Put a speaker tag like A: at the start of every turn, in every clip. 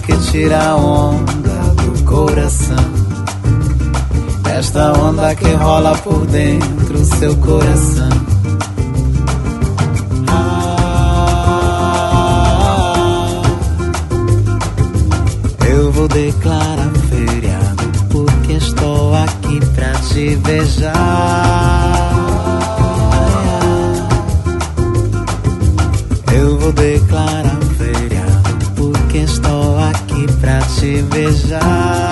A: Que tira a onda do coração, esta onda que rola por dentro seu coração. Ah, eu vou declarar feriado porque estou aqui pra te beijar. Te beijar.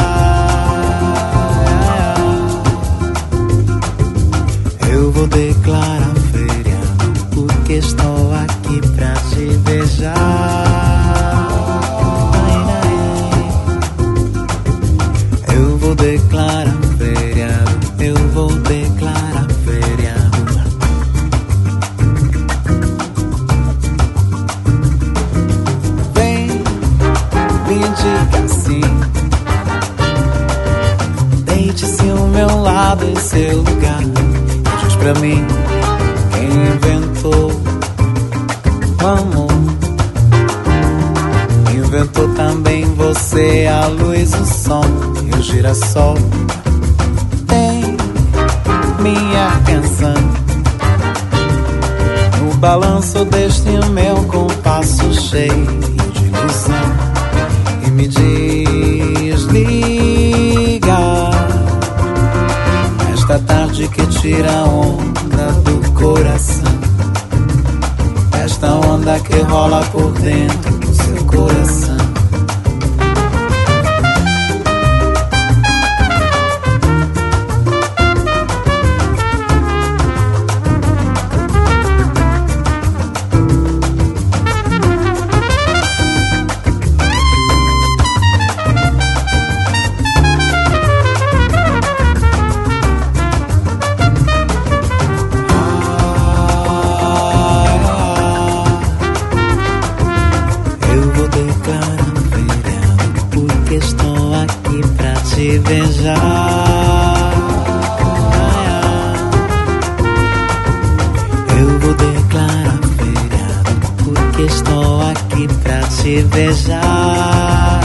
A: Girassol. Tem minha canção. No balanço deste meu compasso cheio de ilusão. E me desligar. Esta tarde que tira a onda do coração. Esta onda que rola por dentro do seu coração. Porque estou aqui pra te beijar. Eu vou declarar feriado porque estou aqui pra te beijar.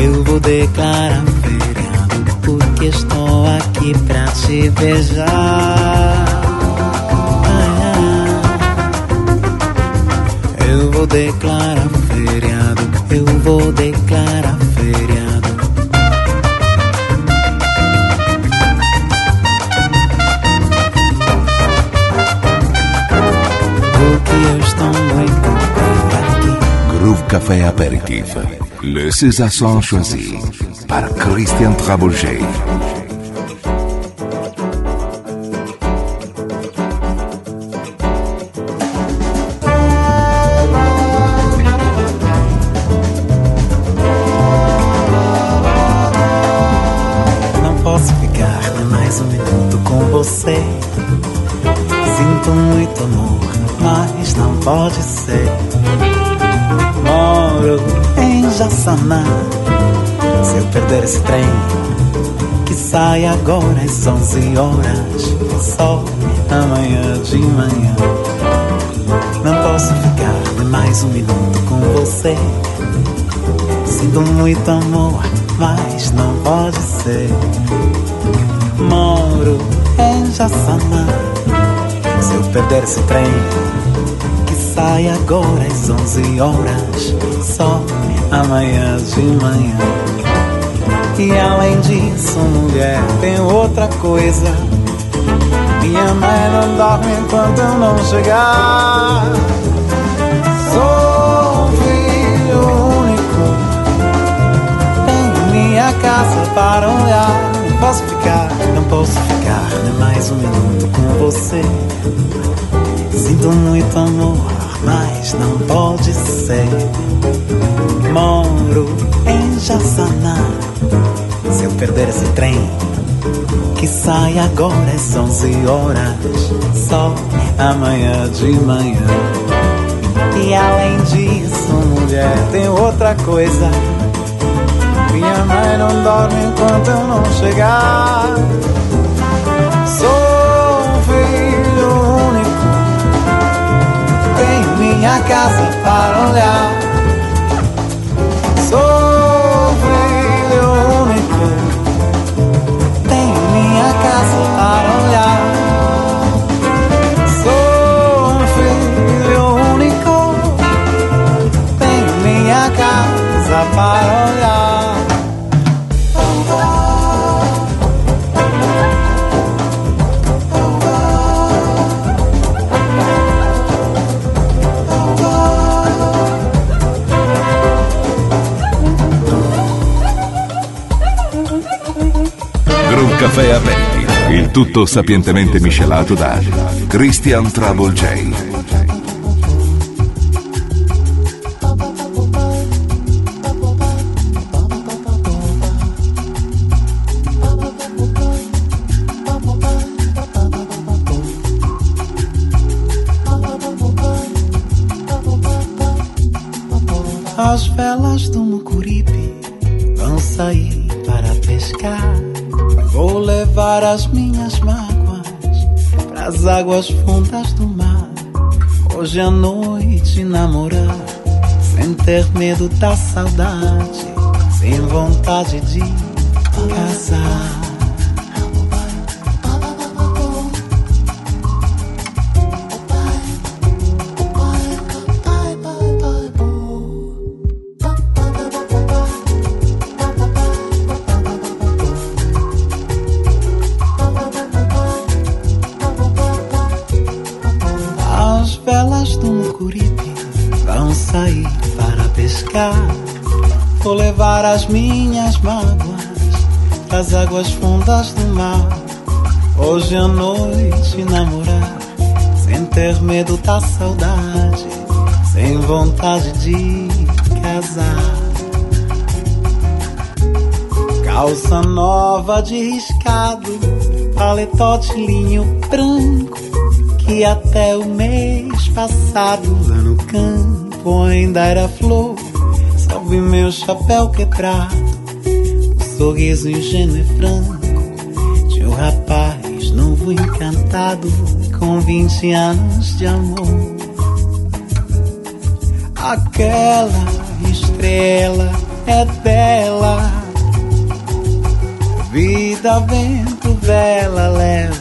A: Eu vou declarar feriado porque estou aqui pra te beijar. Eu vou declarar feriado, eu vou declarar feriado. Porque eu estou muito bem aqui.
B: Groove Café Aperitif. Le César choisi par Christian Trabouget.
A: Esse trem, que sai agora às 11 horas, só amanhã de manhã. Não posso ficar mais um minuto com você. Sinto muito amor, mas não pode ser. Moro em Jassamã. Se Se eu perder esse trem que sai agora às 11 horas, só amanhã de manhã. E além disso, mulher, tem outra coisa. Minha mãe não dorme enquanto eu não chegar. Sou filho único. Tenho minha casa para olhar. Posso ficar, não posso ficar, nem mais um minuto com você. Sinto muito amor, mas não pode ser. Moro em Jassaná. Eu perder esse trem, que sai agora às 11 horas, só amanhã de manhã. E além disso, mulher, tem outra coisa. Minha mãe não dorme enquanto eu não chegar. Sou um filho único, tenho minha casa para olhar. Sou
B: Groove Café Aperiti. Il tutto sapientemente miscelato da Christian Trouble J.
A: águas fundas do mar. Hoje à noite namorar, sem ter medo da saudade, sem vontade de casar. As minhas mágoas das águas fundas do mar. Hoje à noite namorar, sem ter medo da saudade, sem vontade de casar. Calça nova de riscado, paletó de linho branco que até o mês passado lá no campo ainda era flor. Salve meu chapéu quebrado, o sorriso ingênuo e franco de um rapaz novo encantado com 20 anos de amor. Aquela estrela é dela, vida, vento, vela, leva-me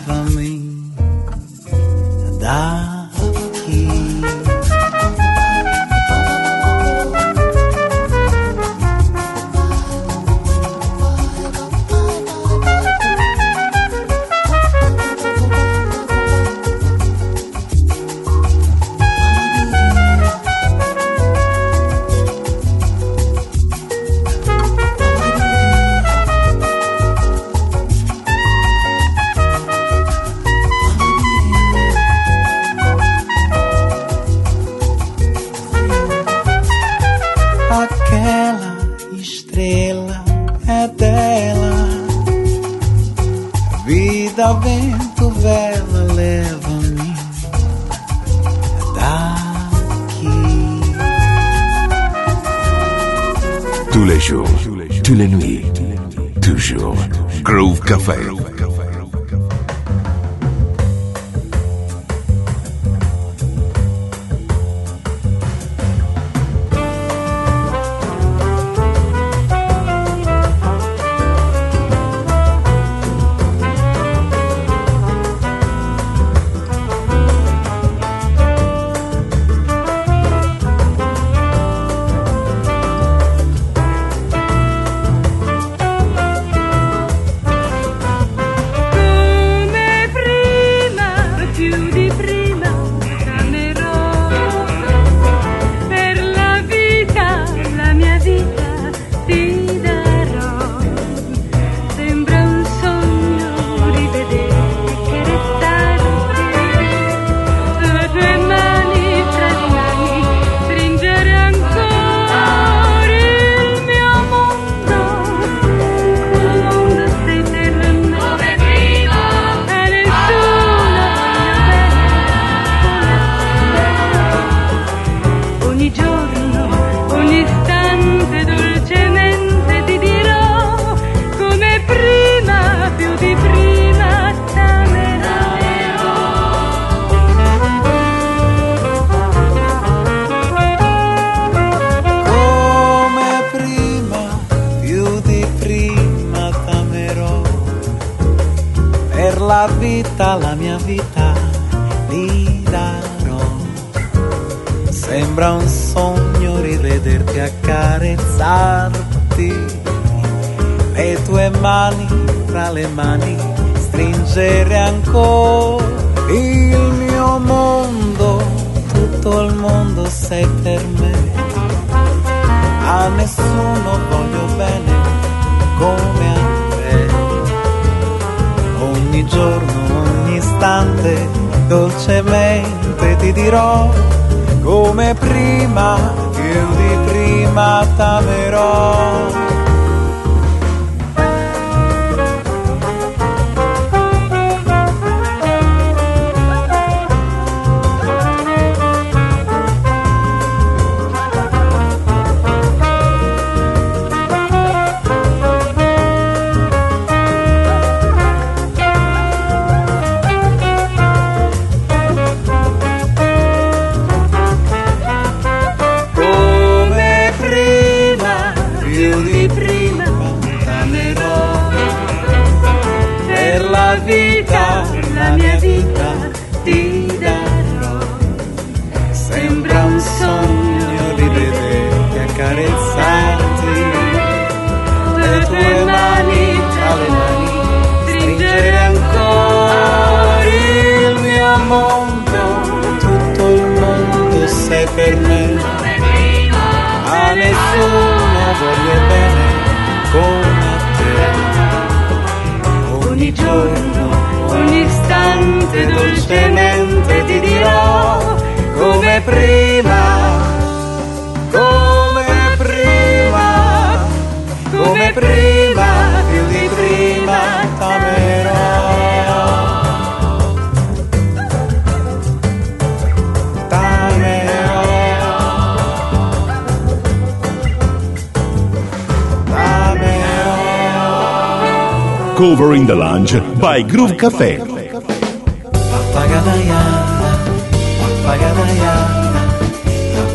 C: Covering the Lounge by Groove Café.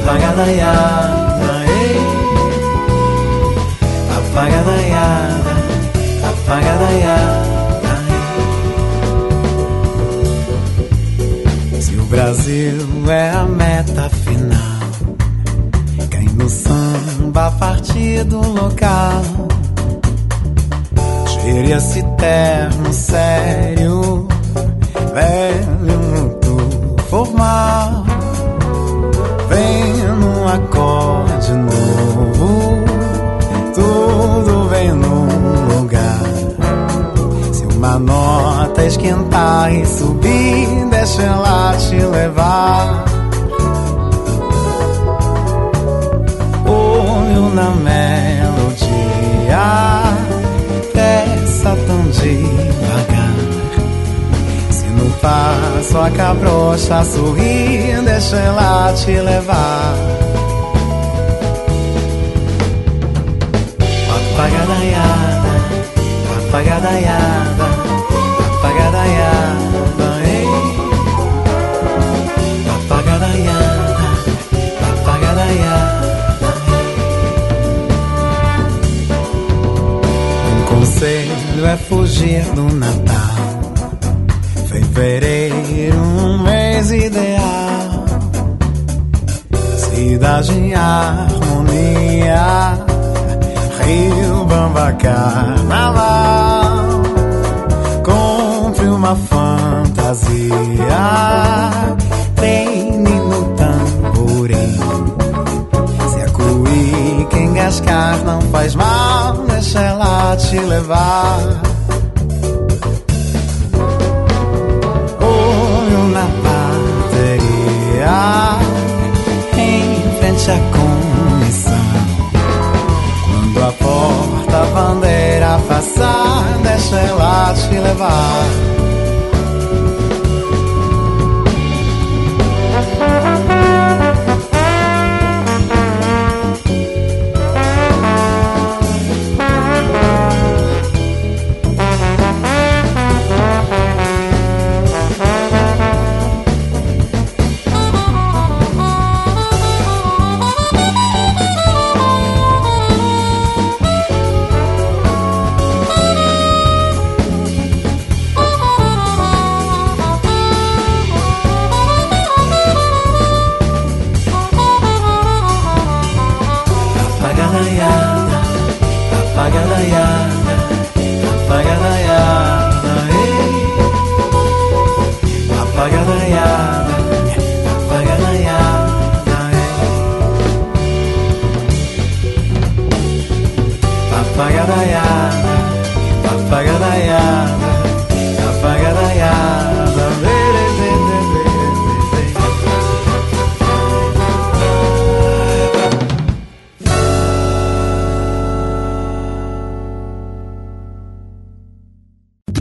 A: Apagadaiana, ei. Se o Brasil é a meta final, quem no samba a partir do local Tire esse terno sério, velho, muito formal. Vem num acorde novo, tudo vem num lugar. Se uma nota esquentar e subir, deixa ela te levar. Olho na a cabrocha sorrir, deixa ela te levar. Apagadaiada, apagadaiada, apagadaiada, ei. Apagadaiada, apagadaiada. Um conselho é fugir do Natal. Fevereiro, um mês ideal. Cidade em harmonia. Rio Bamba Carnaval. Compre uma fantasia. Treine no tamborim. Se a cuíca engasgar não faz mal, deixa ela te levar. הפסה נשאלה שלווה ela te levar. Papagadaiada, papagadaiada, papagadaiada, vere, vere, vere,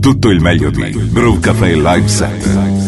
D: Tutto il meglio di Groove Cafe Live Set.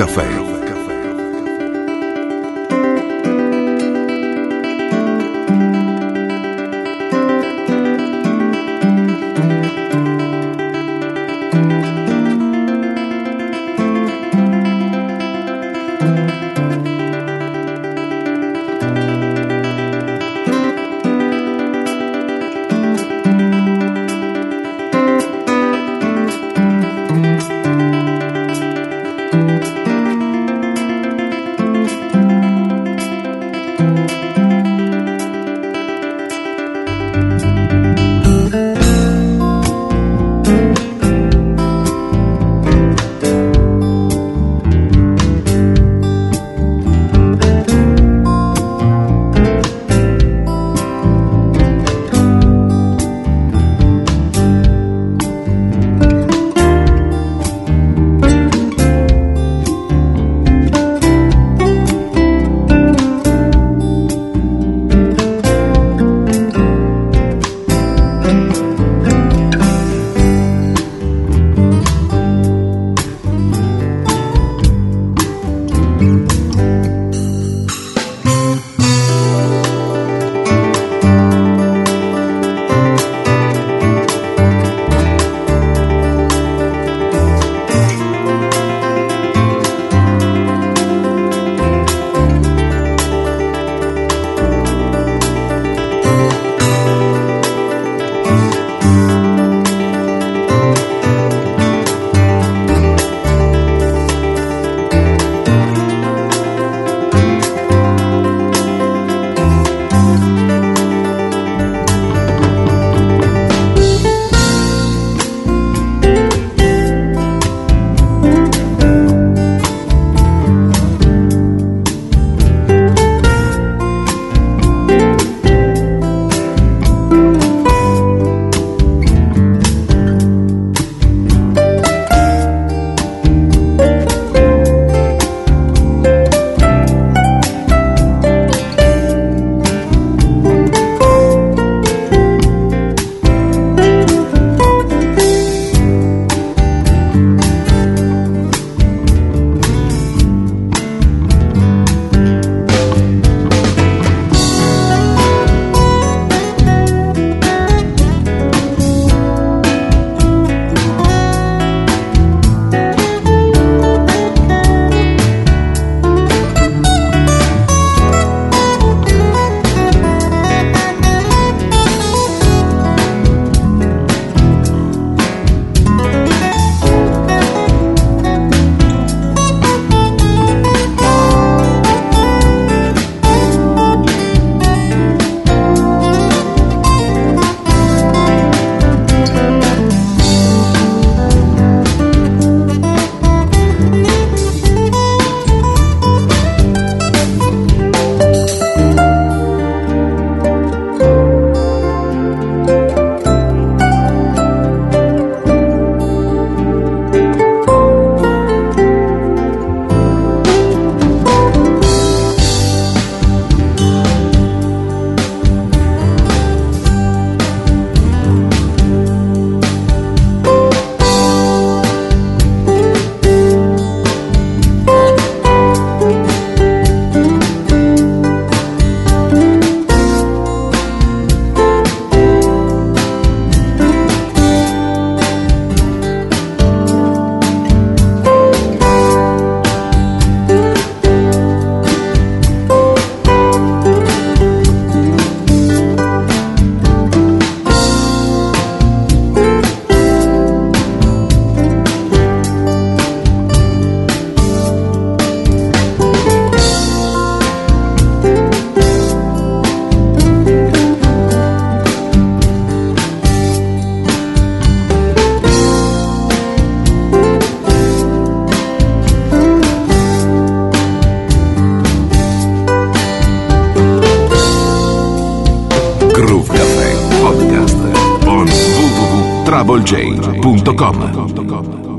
D: Café.
E: DoubleJ.com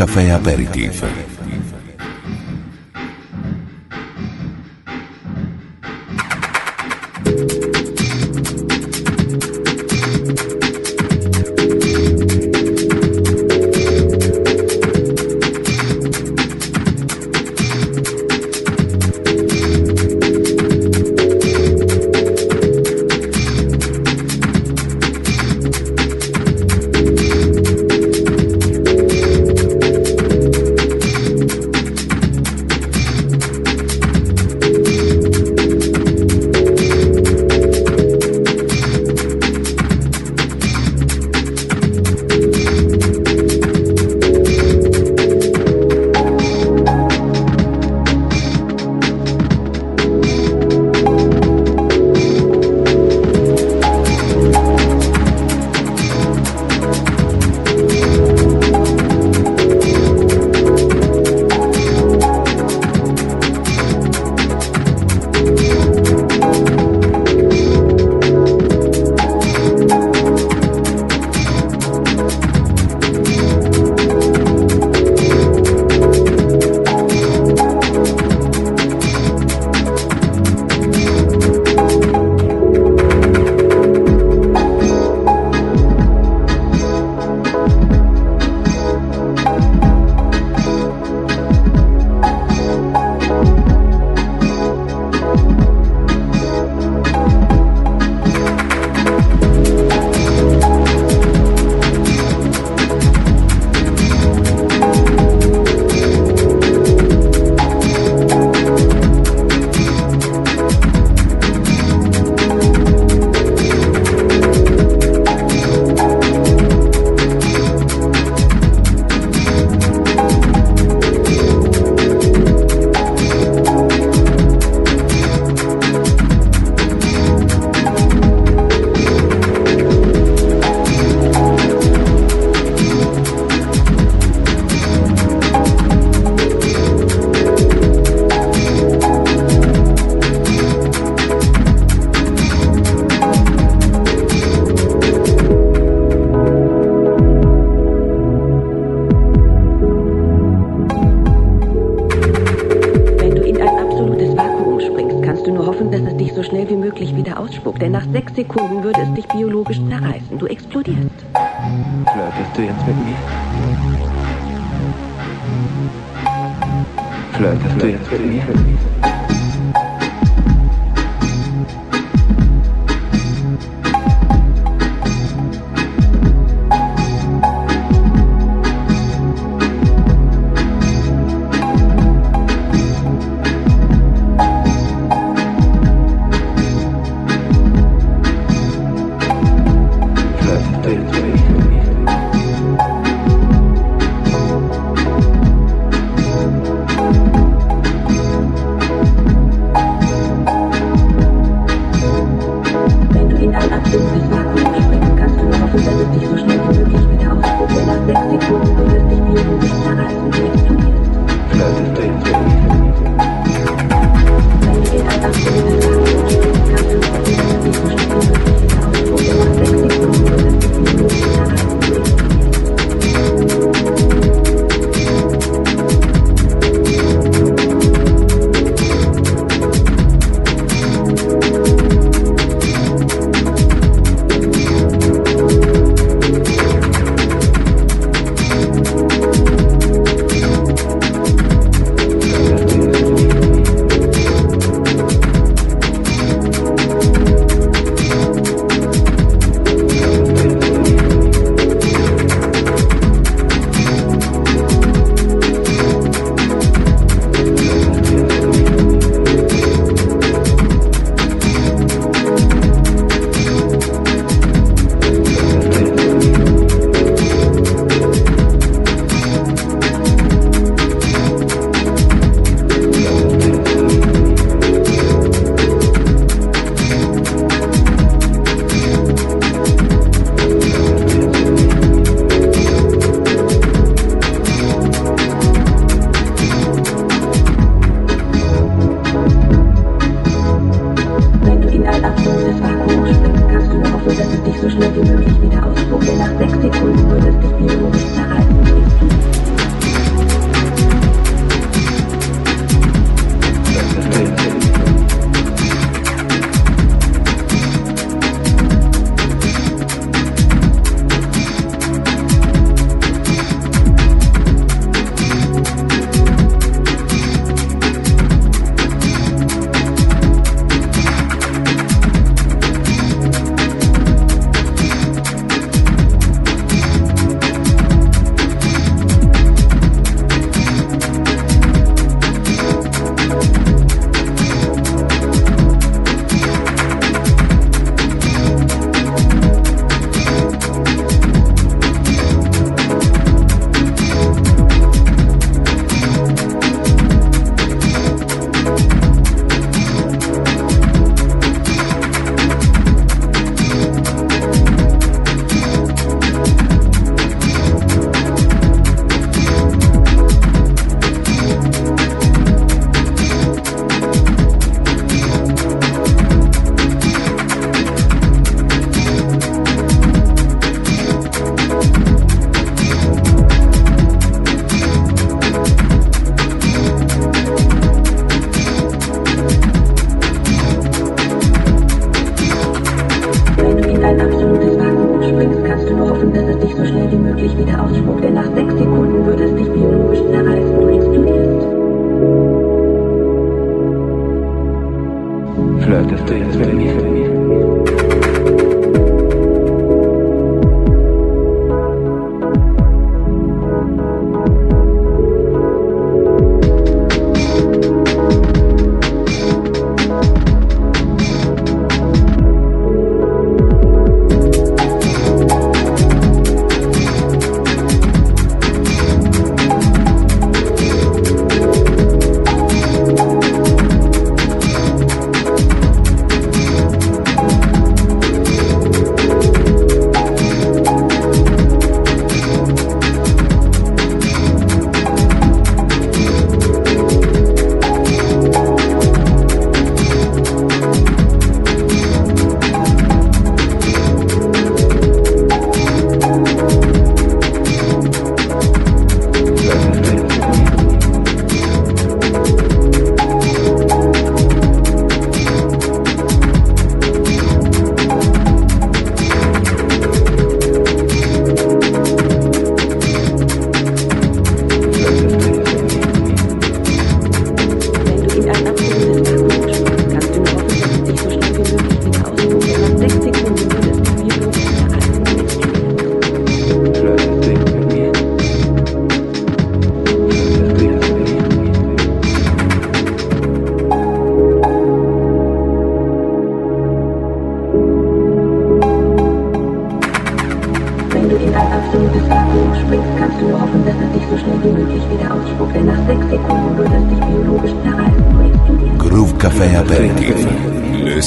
F: Groove Café Aperitif.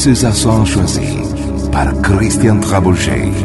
B: Le César Son choisi par Christian Trabouchet.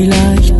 G: 未
D: 来。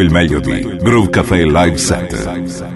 D: il meglio di Groove Café Live Set.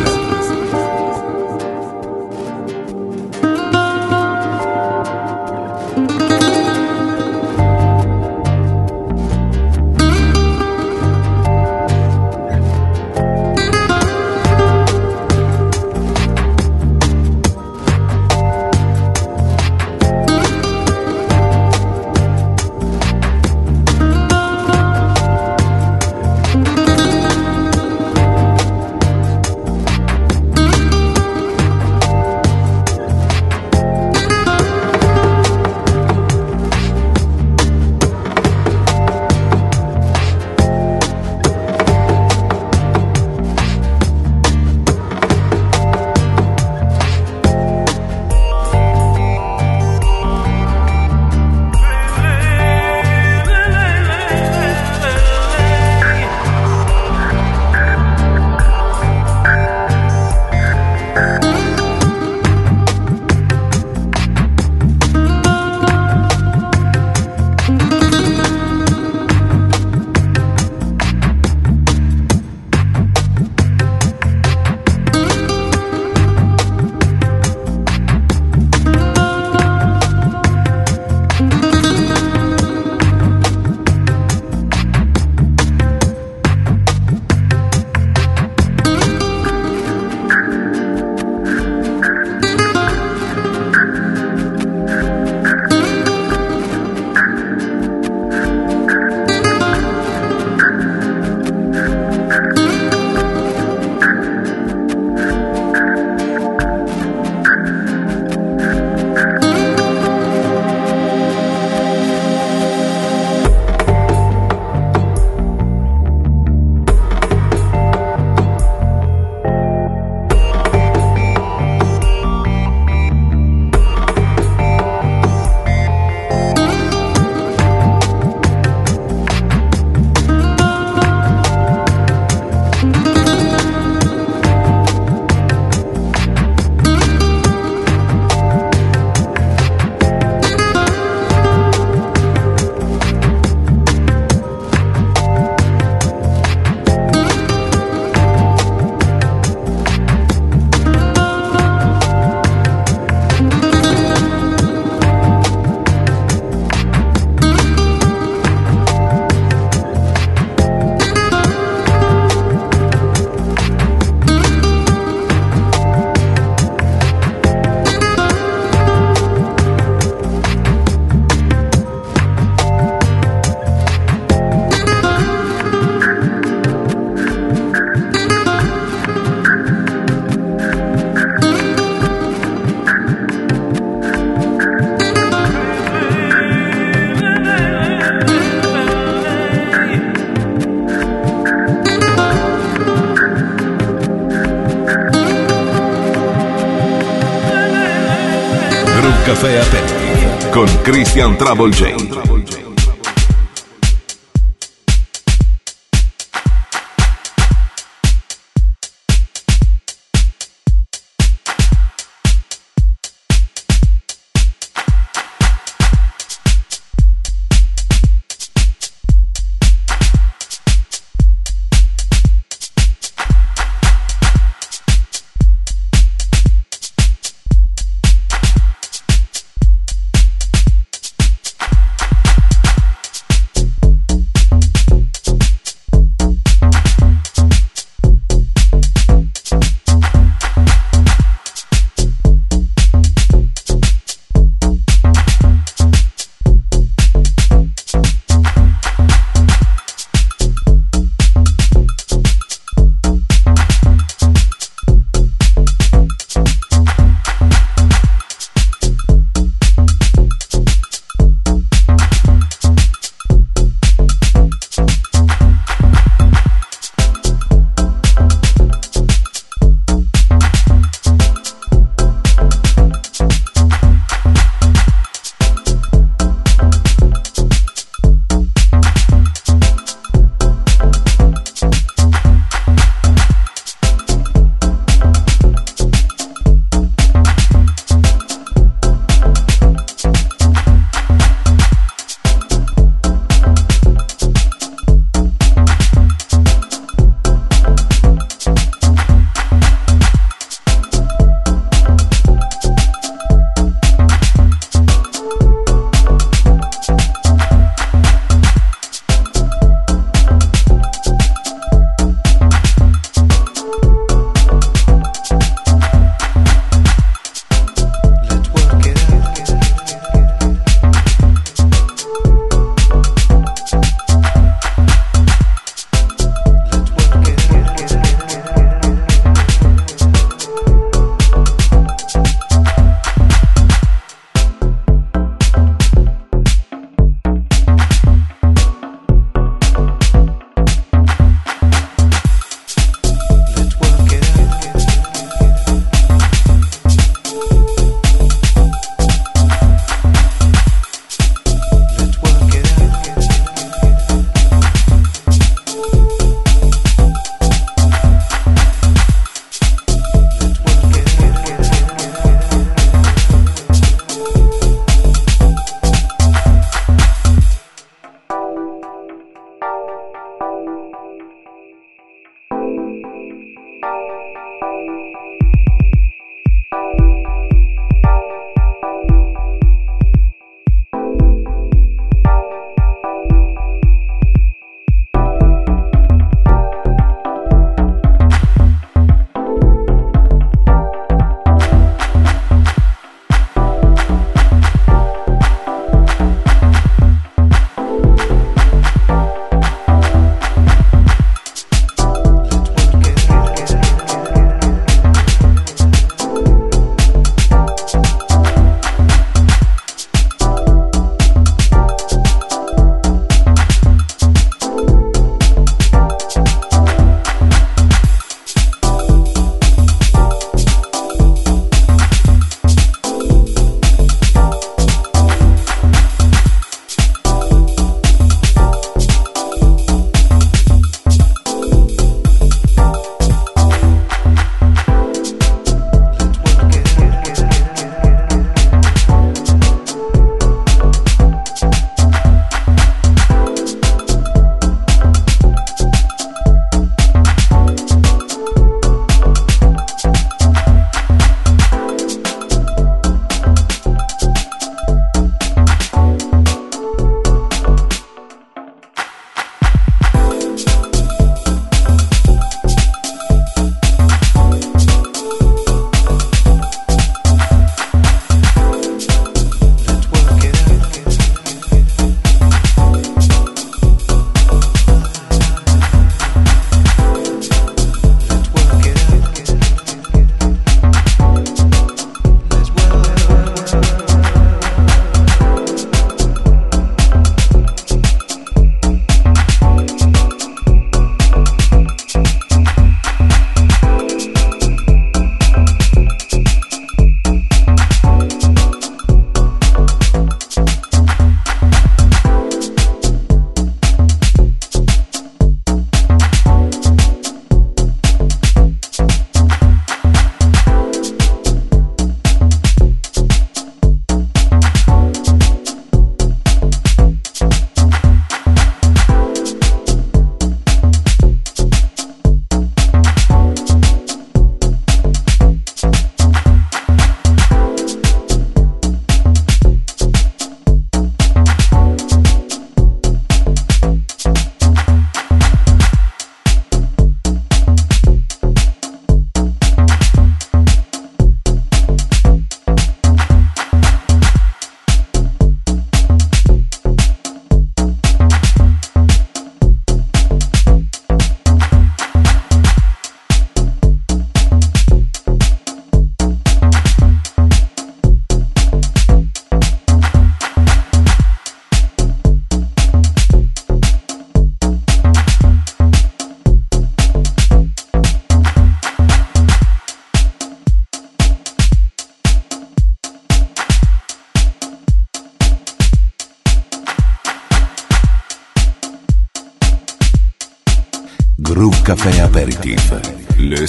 D: Christian Trouble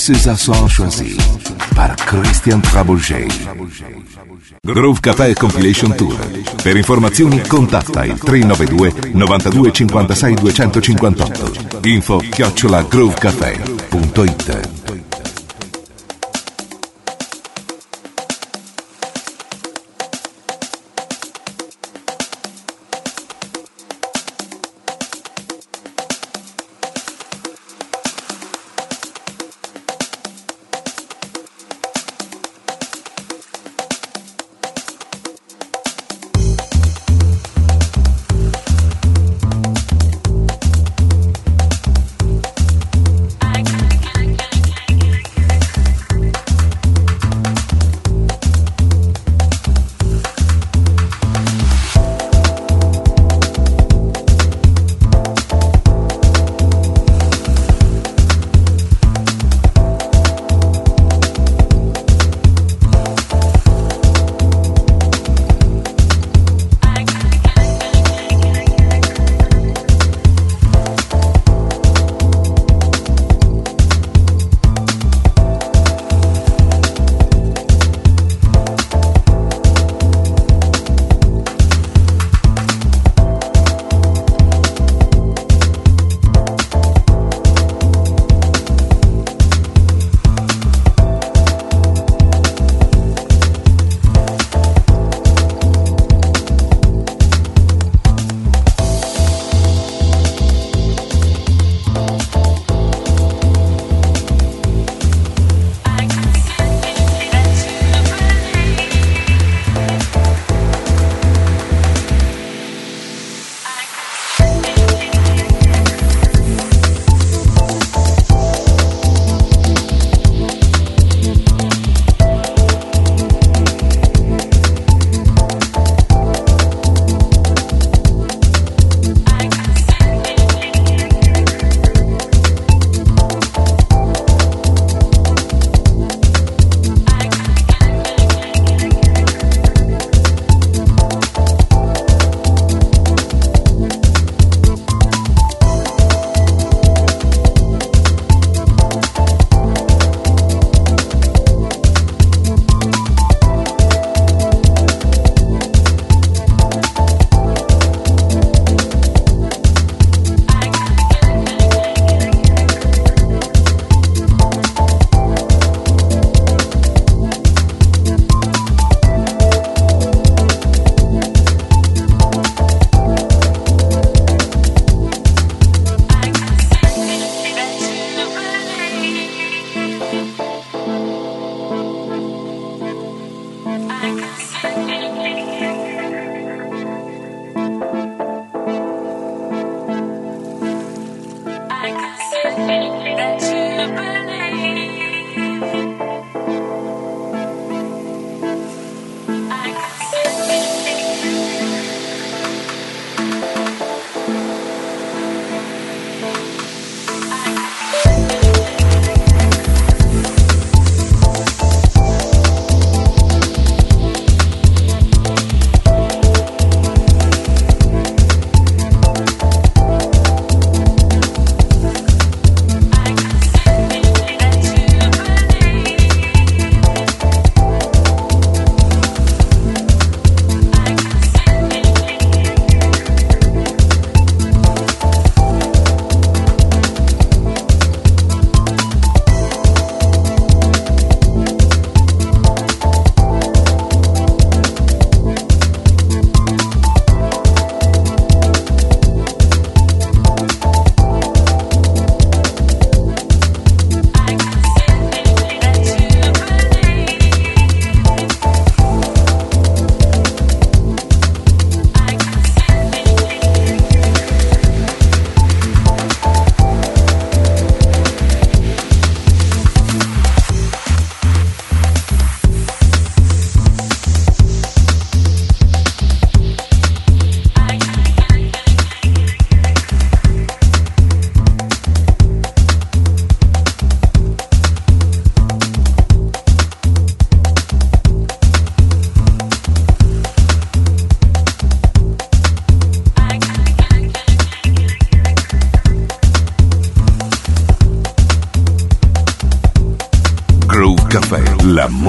D: César choisi par Christian Trabouget. Groove Café Compilation Tour. Per informazioni contatta il 392 92 56 258. Info chiocciola groovecafé.it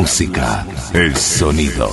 B: música, el sonido.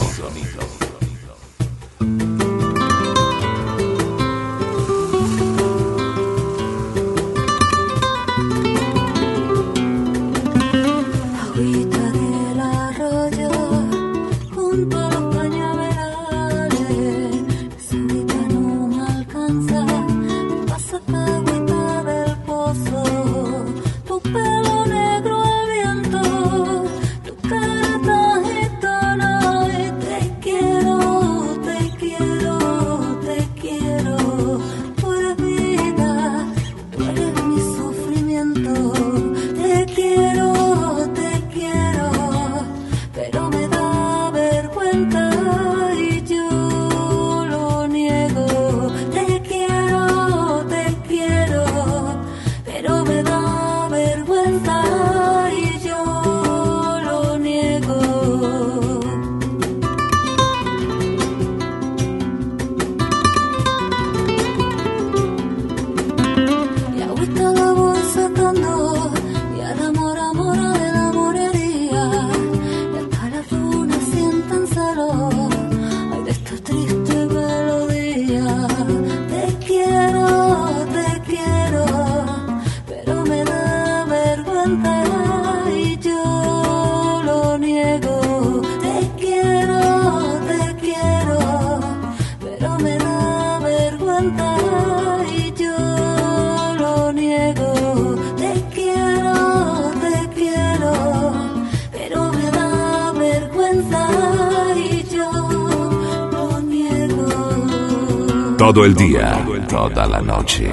B: el día, toda la noche,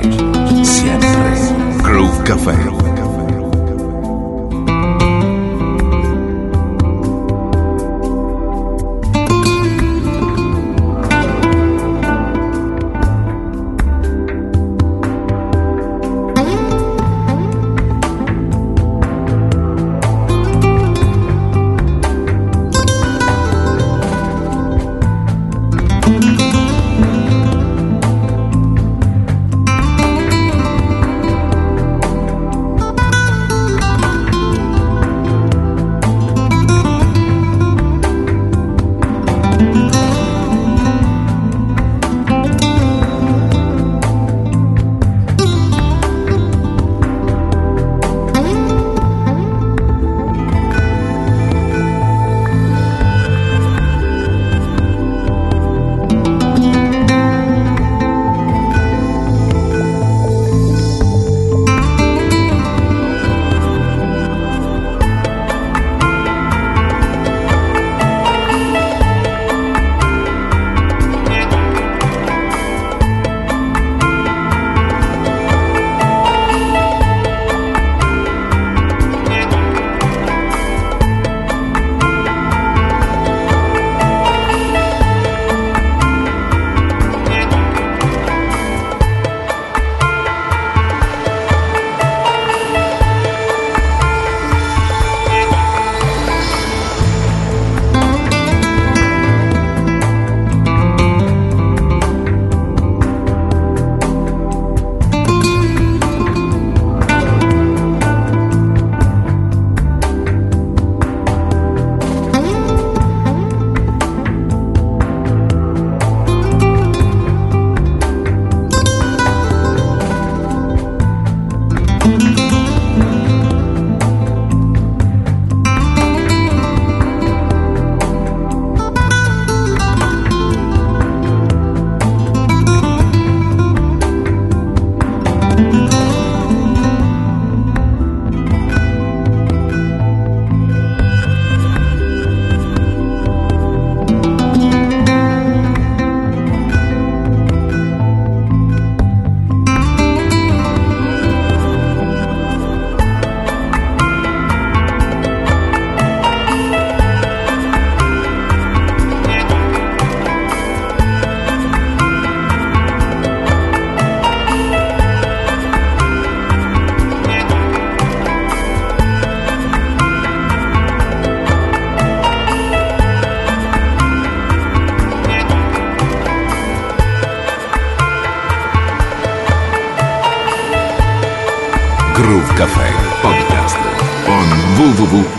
B: siempre. Groove Café.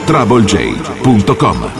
H: travelj.com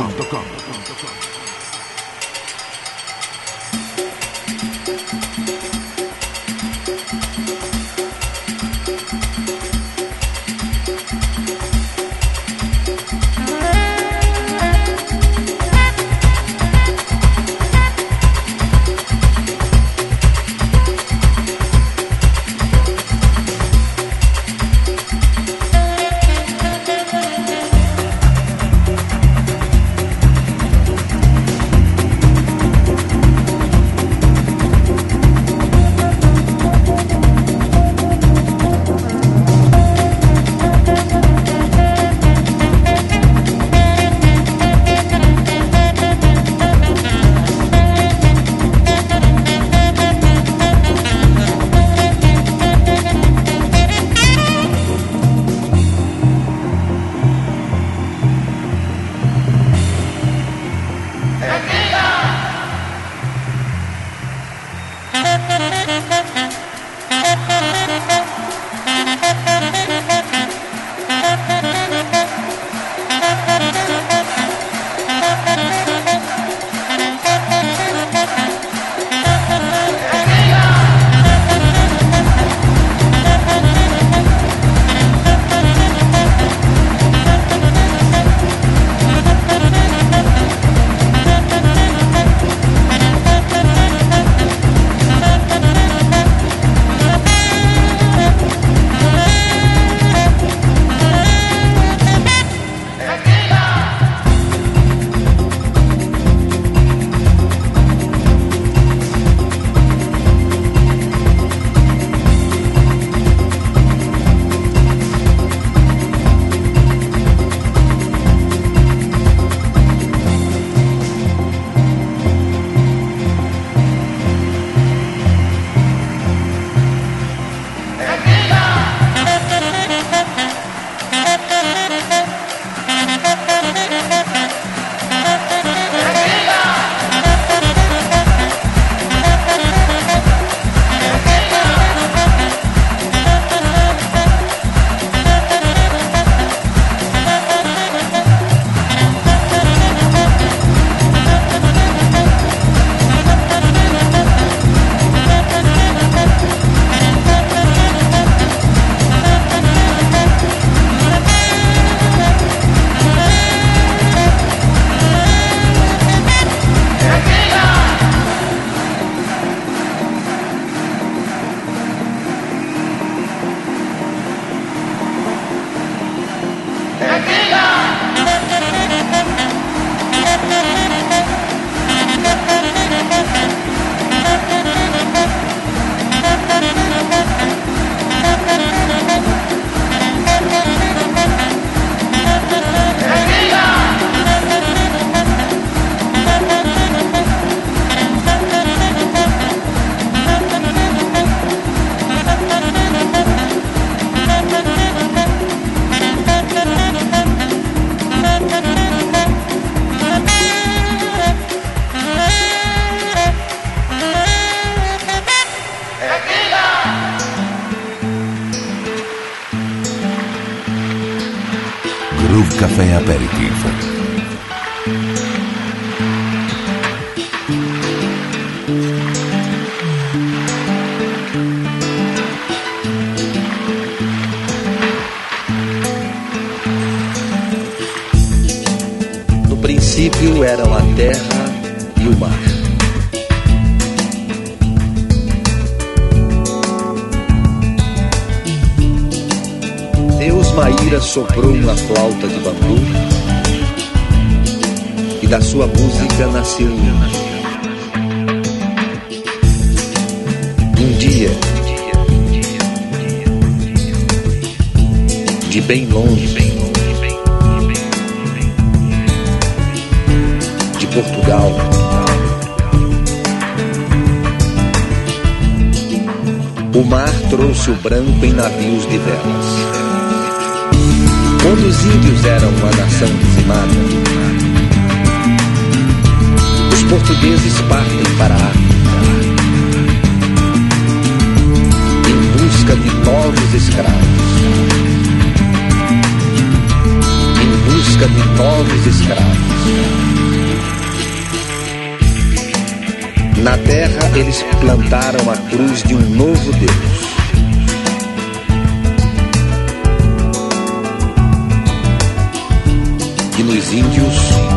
H: Quando os índios eram uma nação dizimada, os portugueses partem para a África em busca de novos escravos, em busca de novos escravos. Na terra eles plantaram a cruz de um novo Deus. E nos índios